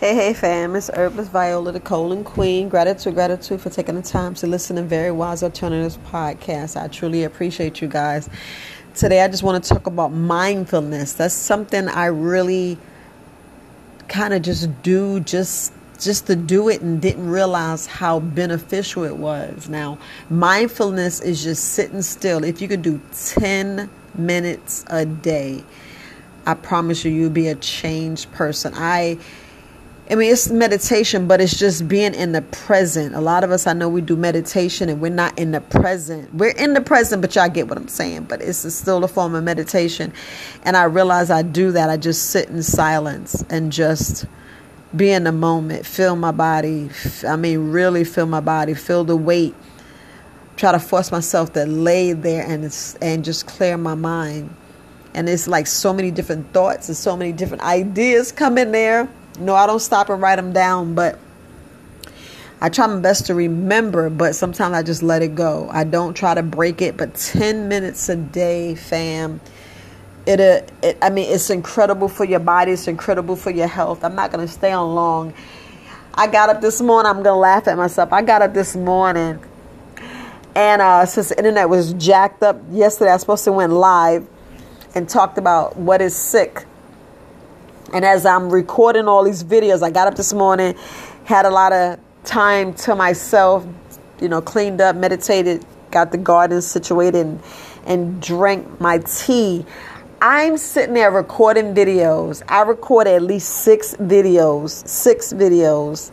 Hey, hey, fam. It's Herbalist Viola, the colon queen. Gratitude, gratitude for taking the time to listen to Very Wise Alternatives podcast. I truly appreciate you guys. Today, I just want to talk about mindfulness. That's something I really kind of just do just just to do it and didn't realize how beneficial it was. Now, mindfulness is just sitting still. If you could do 10 minutes a day, I promise you, you'll be a changed person. I I mean, it's meditation, but it's just being in the present. A lot of us, I know we do meditation and we're not in the present. We're in the present, but y'all get what I'm saying. But it's still a form of meditation. And I realize I do that. I just sit in silence and just be in the moment, feel my body. I mean, really feel my body, feel the weight. Try to force myself to lay there and, and just clear my mind. And it's like so many different thoughts and so many different ideas come in there no, I don't stop and write them down, but I try my best to remember, but sometimes I just let it go. I don't try to break it, but 10 minutes a day, fam. It, uh, it I mean, it's incredible for your body, it's incredible for your health. I'm not going to stay on long. I got up this morning, I'm going to laugh at myself. I got up this morning, and uh, since the internet was jacked up yesterday, I was supposed to went live and talked about what is sick and as I'm recording all these videos, I got up this morning, had a lot of time to myself, you know, cleaned up, meditated, got the garden situated, and, and drank my tea. I'm sitting there recording videos. I recorded at least six videos, six videos,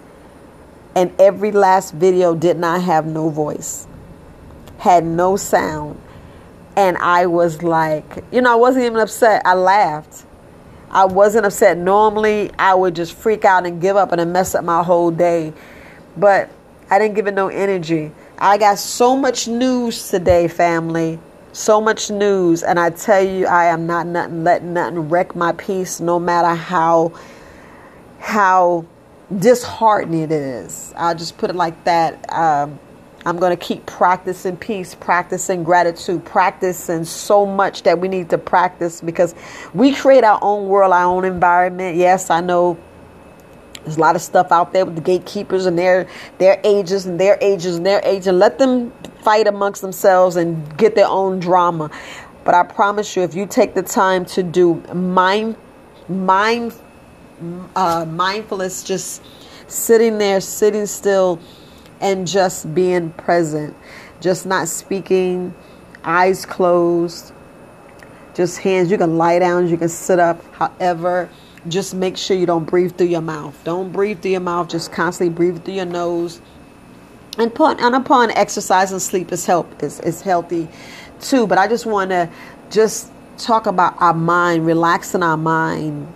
and every last video did not have no voice, had no sound. And I was like, you know, I wasn't even upset. I laughed I wasn't upset. Normally, I would just freak out and give up and mess up my whole day. But I didn't give it no energy. I got so much news today, family. So much news. And I tell you, I am not nothing letting nothing wreck my peace, no matter how how disheartening it is. I'll just put it like that. Um, I'm going to keep practicing peace, practicing gratitude, practicing so much that we need to practice because we create our own world, our own environment. Yes, I know there's a lot of stuff out there with the gatekeepers and their their ages and their ages and their age and let them fight amongst themselves and get their own drama. But I promise you, if you take the time to do mind mind uh, mindfulness, just sitting there, sitting still and just being present, just not speaking, eyes closed, just hands. You can lie down, you can sit up, however. Just make sure you don't breathe through your mouth. Don't breathe through your mouth, just constantly breathe through your nose. And, put, and upon exercise and sleep is help is, is healthy too. But I just want to just talk about our mind, relaxing our mind.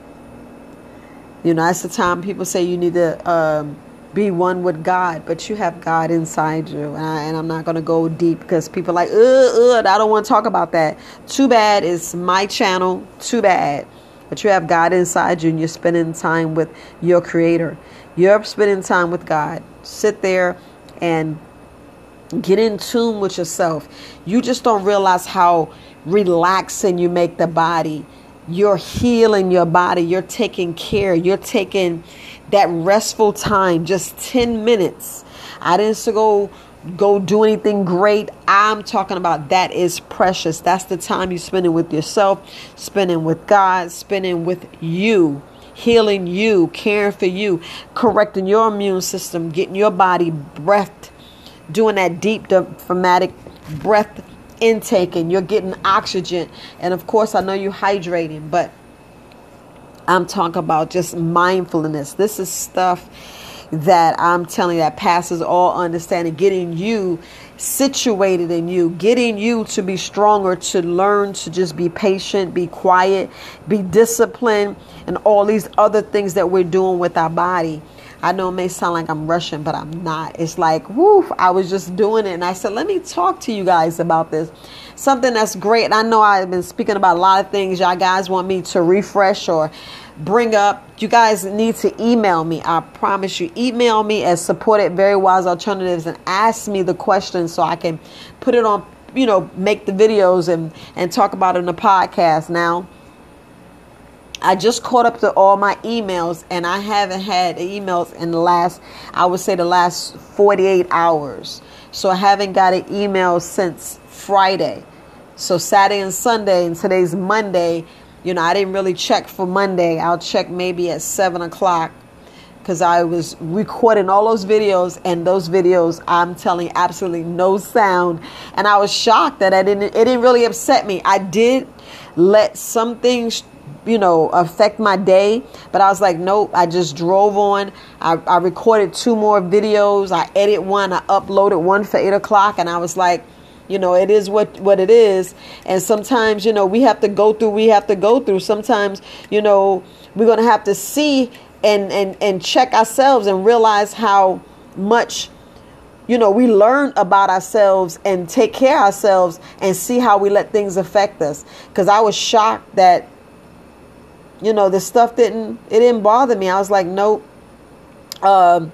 You know, that's the time people say you need to um, be one with God, but you have God inside you. And, I, am not going to go deep because people like, ugh, ugh, I don't want to talk about that. Too bad. It's my channel. Too bad. But you have God inside you and you're spending time with your Creator. You're spending time with God. Sit there and get in tune with yourself. You just don't realize how relaxing you make the body. You're healing your body. You're taking care. You're taking that restful time, just 10 minutes. I didn't go go do anything great. I'm talking about that is precious. That's the time you're spending with yourself, spending with God, spending with you, healing you, caring for you, correcting your immune system, getting your body breathed, doing that deep diaphragmatic breath intake, and you're getting oxygen. And of course, I know you're hydrating, but I'm talking about just mindfulness. This is stuff that I'm telling you that passes all understanding, getting you situated in you, getting you to be stronger, to learn to just be patient, be quiet, be disciplined, and all these other things that we're doing with our body. I know it may sound like I'm rushing, but I'm not. It's like, whoo, I was just doing it. And I said, let me talk to you guys about this. Something that's great. I know I've been speaking about a lot of things. Y'all guys want me to refresh or bring up. You guys need to email me. I promise you. Email me at support at very wise alternatives and ask me the questions so I can put it on, you know, make the videos and, and talk about it in the podcast. Now, I just caught up to all my emails and I haven't had emails in the last, I would say, the last 48 hours. So I haven't got an email since Friday. So Saturday and Sunday, and today's Monday, you know, I didn't really check for Monday. I'll check maybe at 7 o'clock because I was recording all those videos, and those videos, I'm telling absolutely no sound. And I was shocked that I didn't, it didn't really upset me. I did let some things you know, affect my day. But I was like, nope, I just drove on. I, I recorded two more videos. I edited one, I uploaded one for eight o'clock, and I was like, you know, it is what, what it is. And sometimes, you know, we have to go through, we have to go through. Sometimes, you know, we're to have to see and, and, and check ourselves and realize how much you know, we learn about ourselves and take care of ourselves and see how we let things affect us. Because I was shocked that you know, the stuff didn't it didn't bother me. I was like, nope. Um,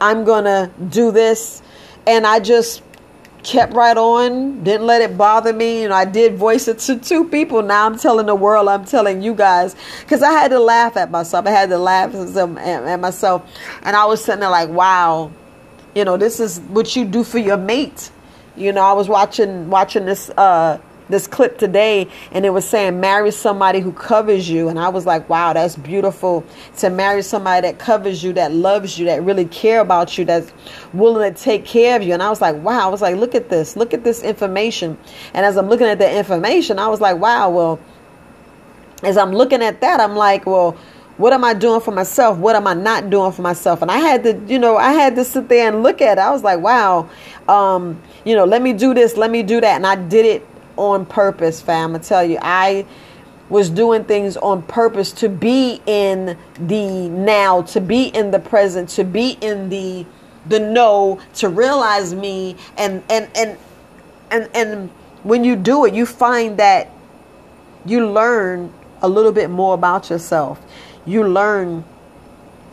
I'm gonna do this, and I just kept right on. Didn't let it bother me. Know, I did voice it to two people. Now I'm telling the world. I'm telling you guys because I had to laugh at myself. I had to laugh at myself, and I was sitting there like, wow, you know, this is what you do for your mate. You know, I was watching watching this. Uh, this clip today and it was saying marry somebody who covers you and i was like wow that's beautiful to marry somebody that covers you that loves you that really care about you that's willing to take care of you and i was like wow i was like look at this look at this information and as i'm looking at the information i was like wow well as i'm looking at that i'm like well what am I doing for myself? What am I not doing for myself? And I had to, you know, I had to sit there and look at it. I was like, wow, um, you know, let me do this, let me do that. And I did it on purpose, fam. I tell you, I was doing things on purpose to be in the now, to be in the present, to be in the the know, to realize me and and and and and when you do it, you find that you learn a little bit more about yourself. You learn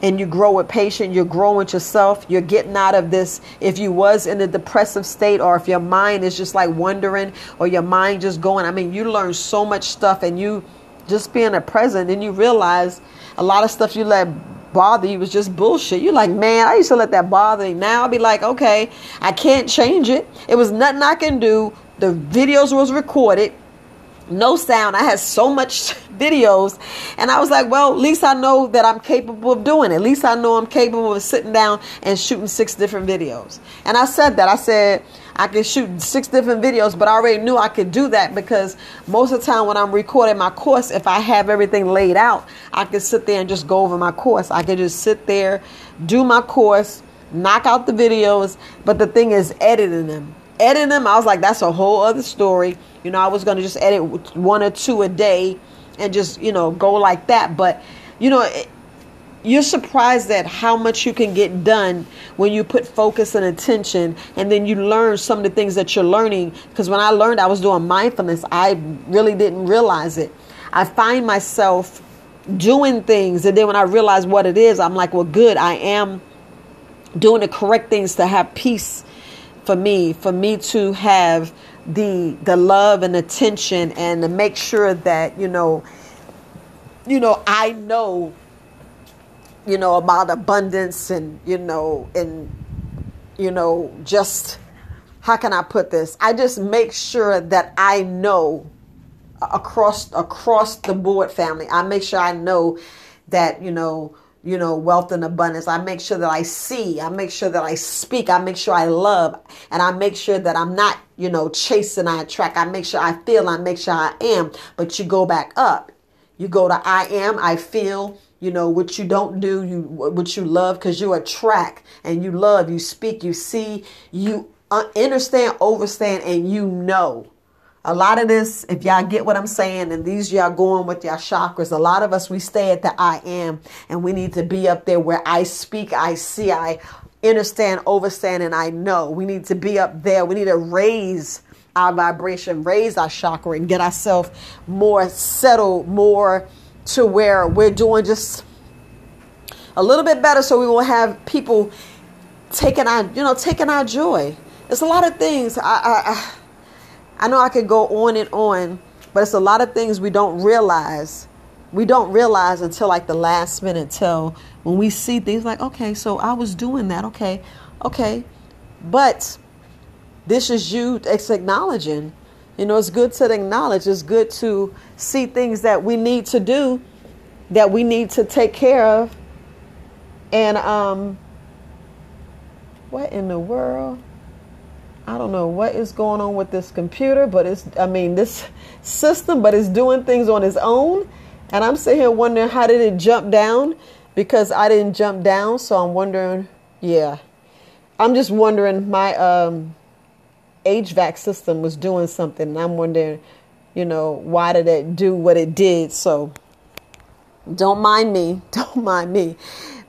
and you grow with patience, you're growing yourself, you're getting out of this. If you was in a depressive state or if your mind is just like wondering or your mind just going, I mean, you learn so much stuff and you just being a present and you realize a lot of stuff you let bother you was just bullshit. You're like, man, I used to let that bother me. Now I'll be like, okay, I can't change it. It was nothing I can do. The videos was recorded no sound. I had so much videos, and I was like, well, at least I know that I'm capable of doing it. At least I know I'm capable of sitting down and shooting six different videos. And I said that. I said I could shoot six different videos, but I already knew I could do that because most of the time when I'm recording my course, if I have everything laid out, I could sit there and just go over my course. I could just sit there, do my course, knock out the videos, but the thing is editing them. Editing them, I was like, that's a whole other story you know, I was going to just edit one or two a day and just, you know, go like that. But, you know, it, you're surprised at how much you can get done when you put focus and attention and then you learn some of the things that you're learning. Because when I learned I was doing mindfulness, I really didn't realize it. I find myself doing things and then when I realize what it is, I'm like, well, good, I am doing the correct things to have peace for me, for me to have the the love and attention and to make sure that you know you know I know you know about abundance and you know and you know just how can I put this? I just make sure that I know across across the board family. I make sure I know that you know you know, wealth and abundance. I make sure that I see, I make sure that I speak, I make sure I love, and I make sure that I'm not, you know, chasing, I attract. I make sure I feel, I make sure I am. But you go back up. You go to I am, I feel, you know, what you don't do, you what you love, because you attract and you love, you speak, you see, you uh, understand, overstand, and you know. A lot of this, if y'all get what I'm saying, and these y'all going with y'all chakras, a lot of us, we stay at the I am, and we need to be up there where I speak, I see, I understand, overstand, and I know. We need to be up there. We need to raise our vibration, raise our chakra, and get ourselves more settled, more to where we're doing just a little bit better so we will have people taking our, you know, taking our joy. There's a lot of things. I, I, I I know I could go on and on, but it's a lot of things we don't realize. We don't realize until like the last minute till when we see things like okay so i was doing that. Okay okay. But this is you it's acknowledging. You know it's good to acknowledge. It's good to see things that we need to do that we need to take care of. And um what in the world I don't know what is going on with this computer, but it's, I mean, this system, but it's doing things on its own. And I'm sitting here wondering how did it jump down? Because I didn't jump down. So I'm wondering, yeah. I'm just wondering, my um, HVAC system was doing something. And I'm wondering, you know, why did it do what it did? So don't mind me. Don't mind me.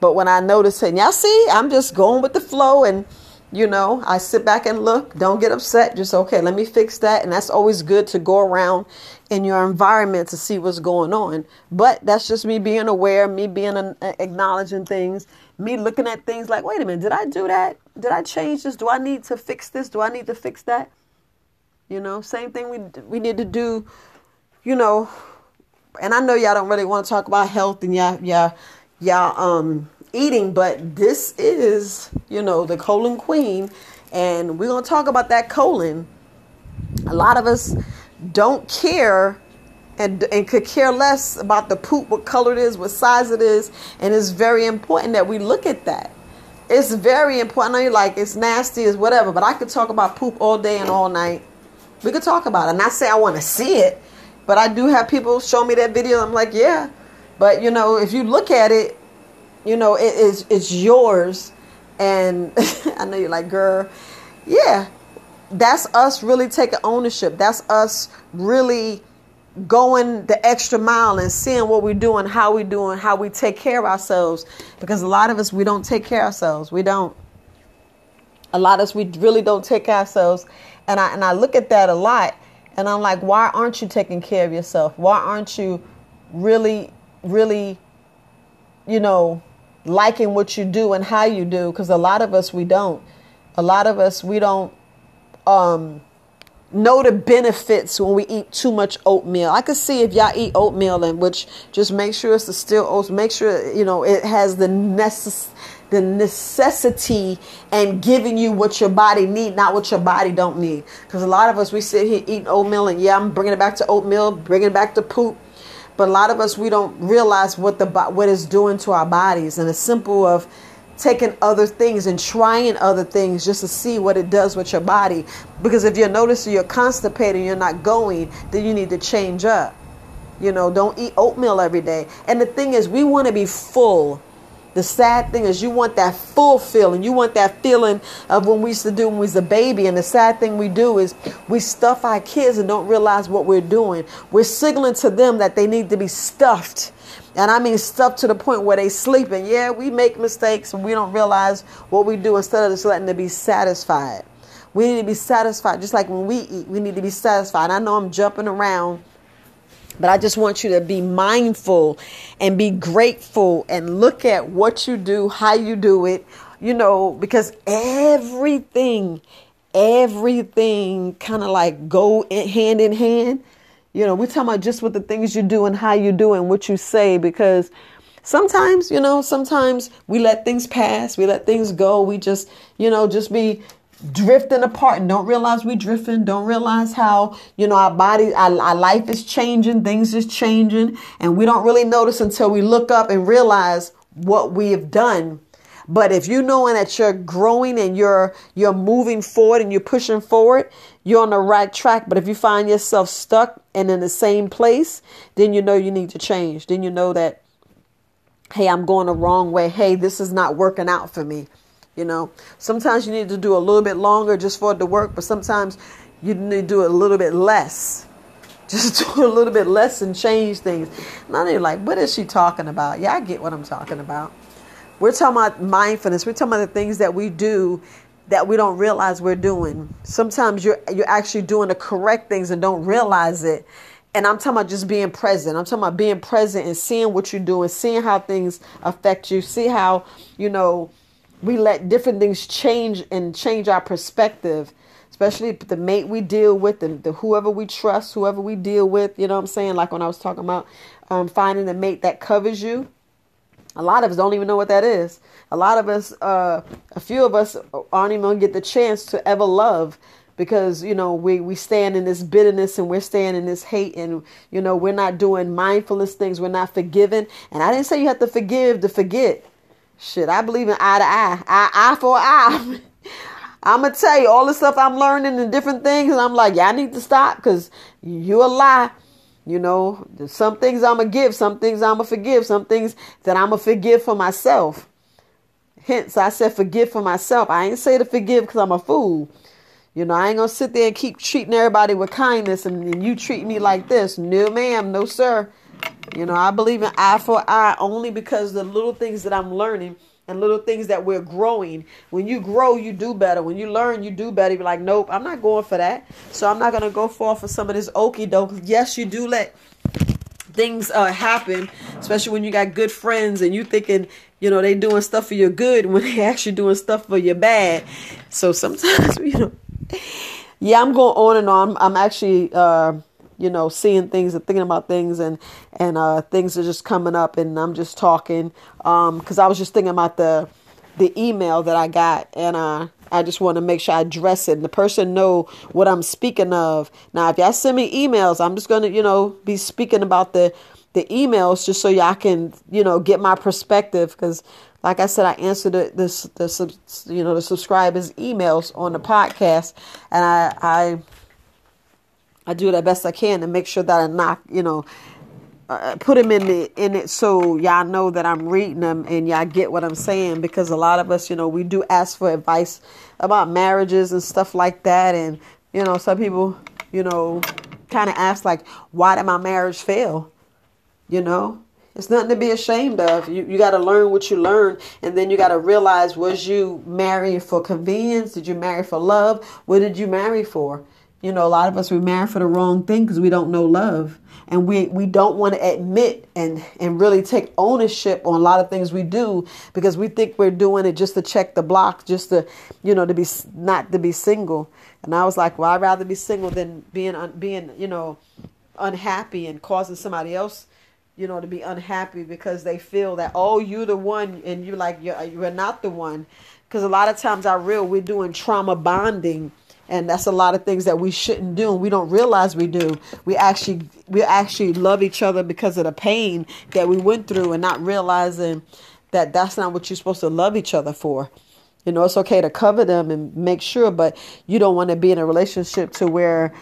But when I notice it, y'all see, I'm just going with the flow and you know, I sit back and look, don't get upset. Just, okay, let me fix that. And that's always good to go around in your environment to see what's going on. But that's just me being aware, me being an, acknowledging things, me looking at things like, wait a minute, did I do that? Did I change this? Do I need to fix this? Do I need to fix that? You know, same thing we we need to do, you know, and I know y'all don't really want to talk about health and y'all y'all y'all um eating, but this is, you know, the colon queen. And we're going to talk about that colon. A lot of us don't care and, and could care less about the poop, what color it is, what size it is. And it's very important that we look at that. It's very important. I know you're like, it's nasty, it's whatever, but I could talk about poop all day and all night. We could talk about it. And I say I want to see it, but I do have people show me that video. I'm like, yeah. But, you know, if you look at it, you know, it is it's yours. And I know you're like, girl, yeah. That's us really taking ownership. That's us really going the extra mile and seeing what we're doing, how we're doing, how we take care of ourselves. Because a lot of us we don't take care of ourselves. We don't. A lot of us we really don't take care of ourselves. And I and I look at that a lot and I'm like, why aren't you taking care of yourself? Why aren't you really, really, you know, liking what you do and how you do because a lot of us we don't. A lot of us we don't um, know the benefits when we eat too much oatmeal. I could see if y'all eat oatmeal and which just make sure it's the still oats make sure you know it has the necess- the necessity and giving you what your body need not what your body don't need. Because a lot of us we sit here eating oatmeal and yeah i'm bringing it back to oatmeal bringing it back to poop but a lot of us we don't realize what the what it's doing to our bodies, and it's simple of taking other things and trying other things just to see what it does with your body. Because if you're noticing you're constipated, you're not going, then you need to change up. You know, don't eat oatmeal every day. And the thing is, we want to be full. The sad thing is, you want that full feeling. You want that feeling of when we used to do when we was a baby. And the sad thing we do is we stuff our kids and don't realize what we're doing. We're signaling to them that they need to be stuffed. And I mean stuffed to the point where they sleeping. Yeah, we make mistakes and we don't realize what we do instead of just letting them be satisfied. We need to be satisfied. Just like when we eat, we need to be satisfied. I know I'm jumping around but I just want you to be mindful and be grateful and look at what you do, how you do it, you know, because everything, everything kind of like go in, hand in hand. You know, we're talking about just with the things you do and how you do and what you say because sometimes, you know, sometimes we let things pass, we let things go, we just, you know, just be drifting apart and don't realize we drifting don't realize how you know our body our, our life is changing things is changing and we don't really notice until we look up and realize what we have done. But if you knowing that you're growing and you're you're moving forward and you're pushing forward you're on the right track. But if you find yourself stuck and in the same place then you know you need to change. Then you know that hey i'm going the wrong way. Hey this is not working out for me you know, sometimes you need to do a little bit longer just for it to work, but sometimes you need to do a little bit less. Just do a little bit less and change things. Now they're like, what is she talking about? Yeah, I get what I'm talking about. We're talking about mindfulness. We're talking about the things that we do that we don't realize we're doing. Sometimes you're you're actually doing the correct things and don't realize it. And I'm talking about just being present. I'm talking about being present and seeing what you're doing, seeing how things affect you, see how, you know, we let different things change and change our perspective especially the mate we deal with and the whoever we trust, whoever we deal with, you know what I'm saying? Like when I was talking about um, finding a mate that covers you. A lot of us don't even know what that is. A lot of us, uh, a few of us aren't even gonna get the chance to ever love because you know we we stand in this bitterness and we're staying in this hate and you know we're not doing mindfulness things we're not forgiving and i didn't say you have to forgive to forget shit i believe in eye to eye. Eye, eye for eye. I'm gonna tell you all the stuff i'm learning and different things and i'm like yeah i need to stop because you a lie. You know some things i'm gonna give some things i'm gonna forgive some things that i'm gonna forgive for myself. Hence i said forgive for myself. I ain't say to forgive because i'm a fool. You know, I ain't gonna sit there and keep treating everybody with kindness and, and you treat me like this. No, ma'am, no, sir. You know, I believe in eye for eye only because the little things that I'm learning and little things that we're growing. When you grow, you do better. When you learn, you do better. You're like, nope, I'm not going for that. So I'm not gonna go fall for some of this okey doke. Yes, you do let things uh, happen, especially when you got good friends and you thinking, you know, they doing stuff for your good when they actually doing stuff for your bad. So sometimes, you know, yeah, I'm going on and on. I'm actually, uh, you know, seeing things and thinking about things, and and uh, things are just coming up, and I'm just talking because um, I was just thinking about the the email that I got, and uh, I just want to make sure I address it, and the person know what I'm speaking of. Now, if y'all send me emails, I'm just gonna, you know, be speaking about the the emails just so y'all can, you know, get my perspective because like I said, I answer the, the, the, you know, the subscribers' emails on the podcast, and I, I, I do the best I can to make sure that I knock, you know, uh, put them in the in it so y'all know that I'm reading them and y'all get what I'm saying because a lot of us, you know, we do ask for advice about marriages and stuff like that, and you know, some people, you know, kind of ask like, why did my marriage fail? You know, it's nothing to be ashamed of. You you got to learn what you learn, and then you got to realize: was you marrying for convenience? Did you marry for love? What did you marry for? You know, a lot of us we marry for the wrong thing because we don't know love, and we we don't want to admit and and really take ownership on a lot of things we do because we think we're doing it just to check the block, just to you know to be not to be single. And I was like, well, I'd rather be single than being being you know unhappy and causing somebody else you know, to be unhappy because they feel that, oh, you're the one and you're like, you're, you're not the one. Because a lot of times I real we're doing trauma bonding and that's a lot of things that we shouldn't do and we don't realize we do we actually we actually love each other because of the pain that we went through and not realizing that that's not what you're supposed to love each other for you know it's okay to cover them and make sure but you don't want to be in a relationship to where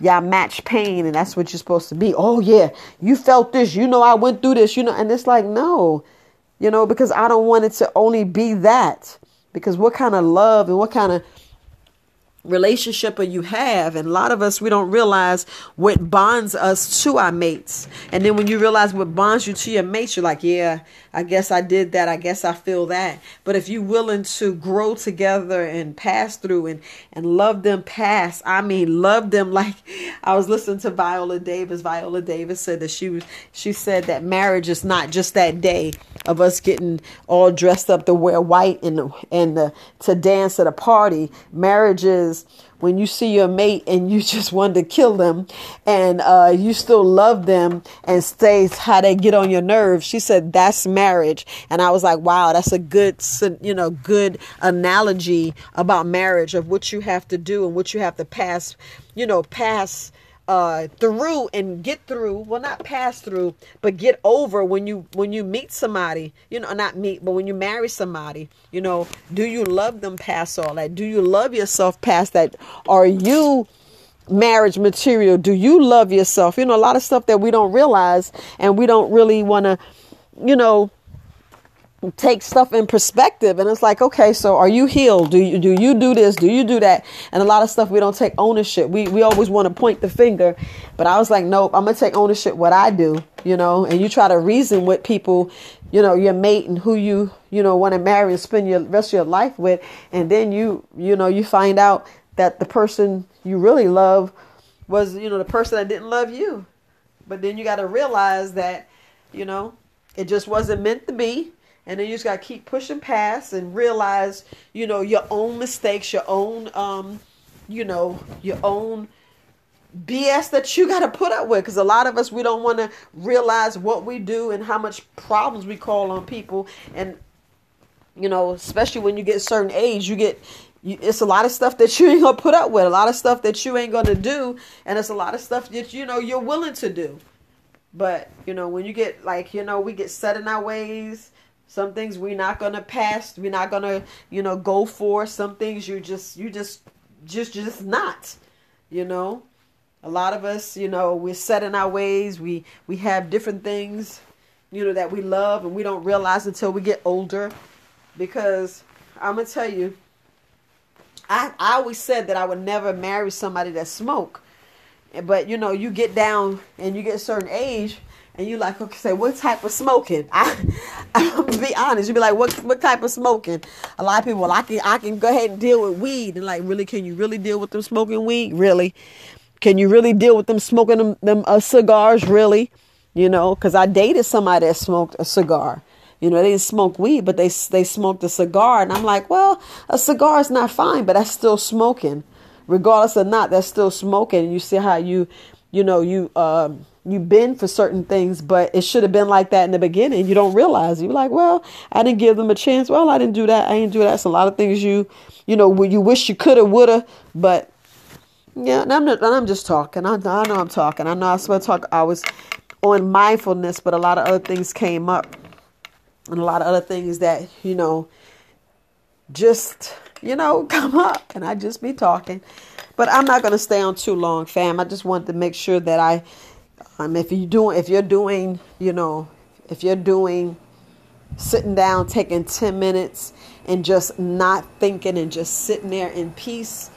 y'all match pain and that's what you're supposed to be. Oh yeah, you felt this, you know I went through this, you know, and it's like no. You know, because I don't want it to only be that. Because what kind of love and what kind of relationship or you have and a lot of us we don't realize what bonds us to our mates. And then when you realize what bonds you to your mates you're like yeah i guess i did that. I guess i feel that. But if you're willing to grow together and pass through and and love them past i mean love them like i was listening to viola davis. Viola davis said that she was she said that marriage is not just that day of us getting all dressed up to wear white and and to dance at a party. Marriage is when you see your mate and you just want to kill them and uh, you still love them and stays how they get on your nerves. She said, that's marriage. And I was like, wow, that's a good, you know, good analogy about marriage of what you have to do and what you have to pass, you know, pass uh, through and get through well not pass through but get over when you when you meet somebody you know not meet but when you marry somebody you know do you love them past all that? Do you love yourself past that? Are you marriage material? Do you love yourself? You know a lot of stuff that we don't realize and we don't really want to you know take stuff in perspective and it's like okay so are you healed? Do you do you do this? Do you do that? And a lot of stuff we don't take ownership. We we always want to point the finger but i was like nope i'm gonna take ownership what i do you know? And you try to reason with people you know your mate and who you you know want to marry and spend your rest of your life with and then you you know you find out that the person you really love was you know the person that didn't love you. But then you got to realize that you know it just wasn't meant to be and then you just got to keep pushing past and realize you know your own mistakes your own um you know, your own BS that you got to put up with. Because a lot of us we don't want to realize what we do and how much problems we call on people. And you know especially when you get certain age you get you, it's a lot of stuff that you ain't gonna put up with a lot of stuff that you ain't gonna do and it's a lot of stuff that you know you're willing to do. But you know when you get like you know we get set in our ways some things we're not gonna pass we're not gonna you know go for some things you just you just just just not you know a lot of us, you know, we're set in our ways. We we have different things, you know, that we love and we don't realize until we get older. Because I'm gonna tell you, I I always said that I would never marry somebody that smoke. But you know, you get down and you get a certain age and you like, okay, say what type of smoking? I I'm be honest, you be like, what what type of smoking? A lot of people, well, I can I can go ahead and deal with weed. And like, really, can you really deal with them smoking weed? Really? Can you really deal with them smoking them, them uh, cigars? Really? You know, because I dated somebody that smoked a cigar. You know, they didn't smoke weed, but they they smoked a cigar, and I'm like, well, a cigar is not fine, but that's still smoking, regardless of not. That's still smoking. And you see how you, you know, you um, you bend for certain things, but it should have been like that in the beginning. You don't realize. You're like, well, I didn't give them a chance. Well, I didn't do that. I didn't do that. It's a lot of things you, you know, you wish you coulda, woulda, but yeah, and I'm, not, and I'm just talking. I, I know I'm talking. I know I to talk. I was on mindfulness, but a lot of other things came up, and a lot of other things that you know, just you know, come up, and I just be talking. But I'm not going to stay on too long, fam. I just wanted to make sure that I, if you doing, if you're doing, you know, if you're doing, sitting down, taking ten minutes, and just not thinking, and just sitting there in peace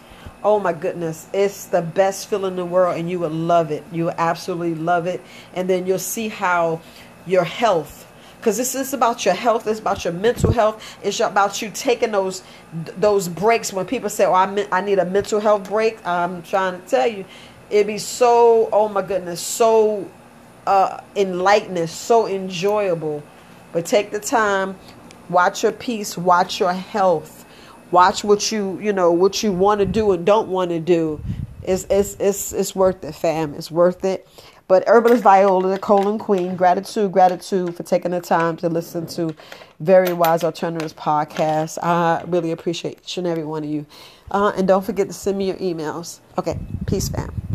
Oh my goodness, it's the best feeling in the world, and you will love it. You will absolutely love it, and then you'll see how your health, because this is about your health, it's about your mental health, it's about you taking those those breaks. When people say, "Oh, I I need a mental health break," I'm trying to tell you, it'd be so. Oh my goodness, so uh, enlightening, so enjoyable. But take the time, watch your peace, watch your health. Watch what you you know what you want to do and don't want to do. It's it's it's it's worth it fam. It's worth it. But herbalist viola the colon queen gratitude gratitude for taking the time to listen to very wise alternatives podcast. I really appreciate each and every one of you. Uh, and don't forget to send me your emails. Okay peace fam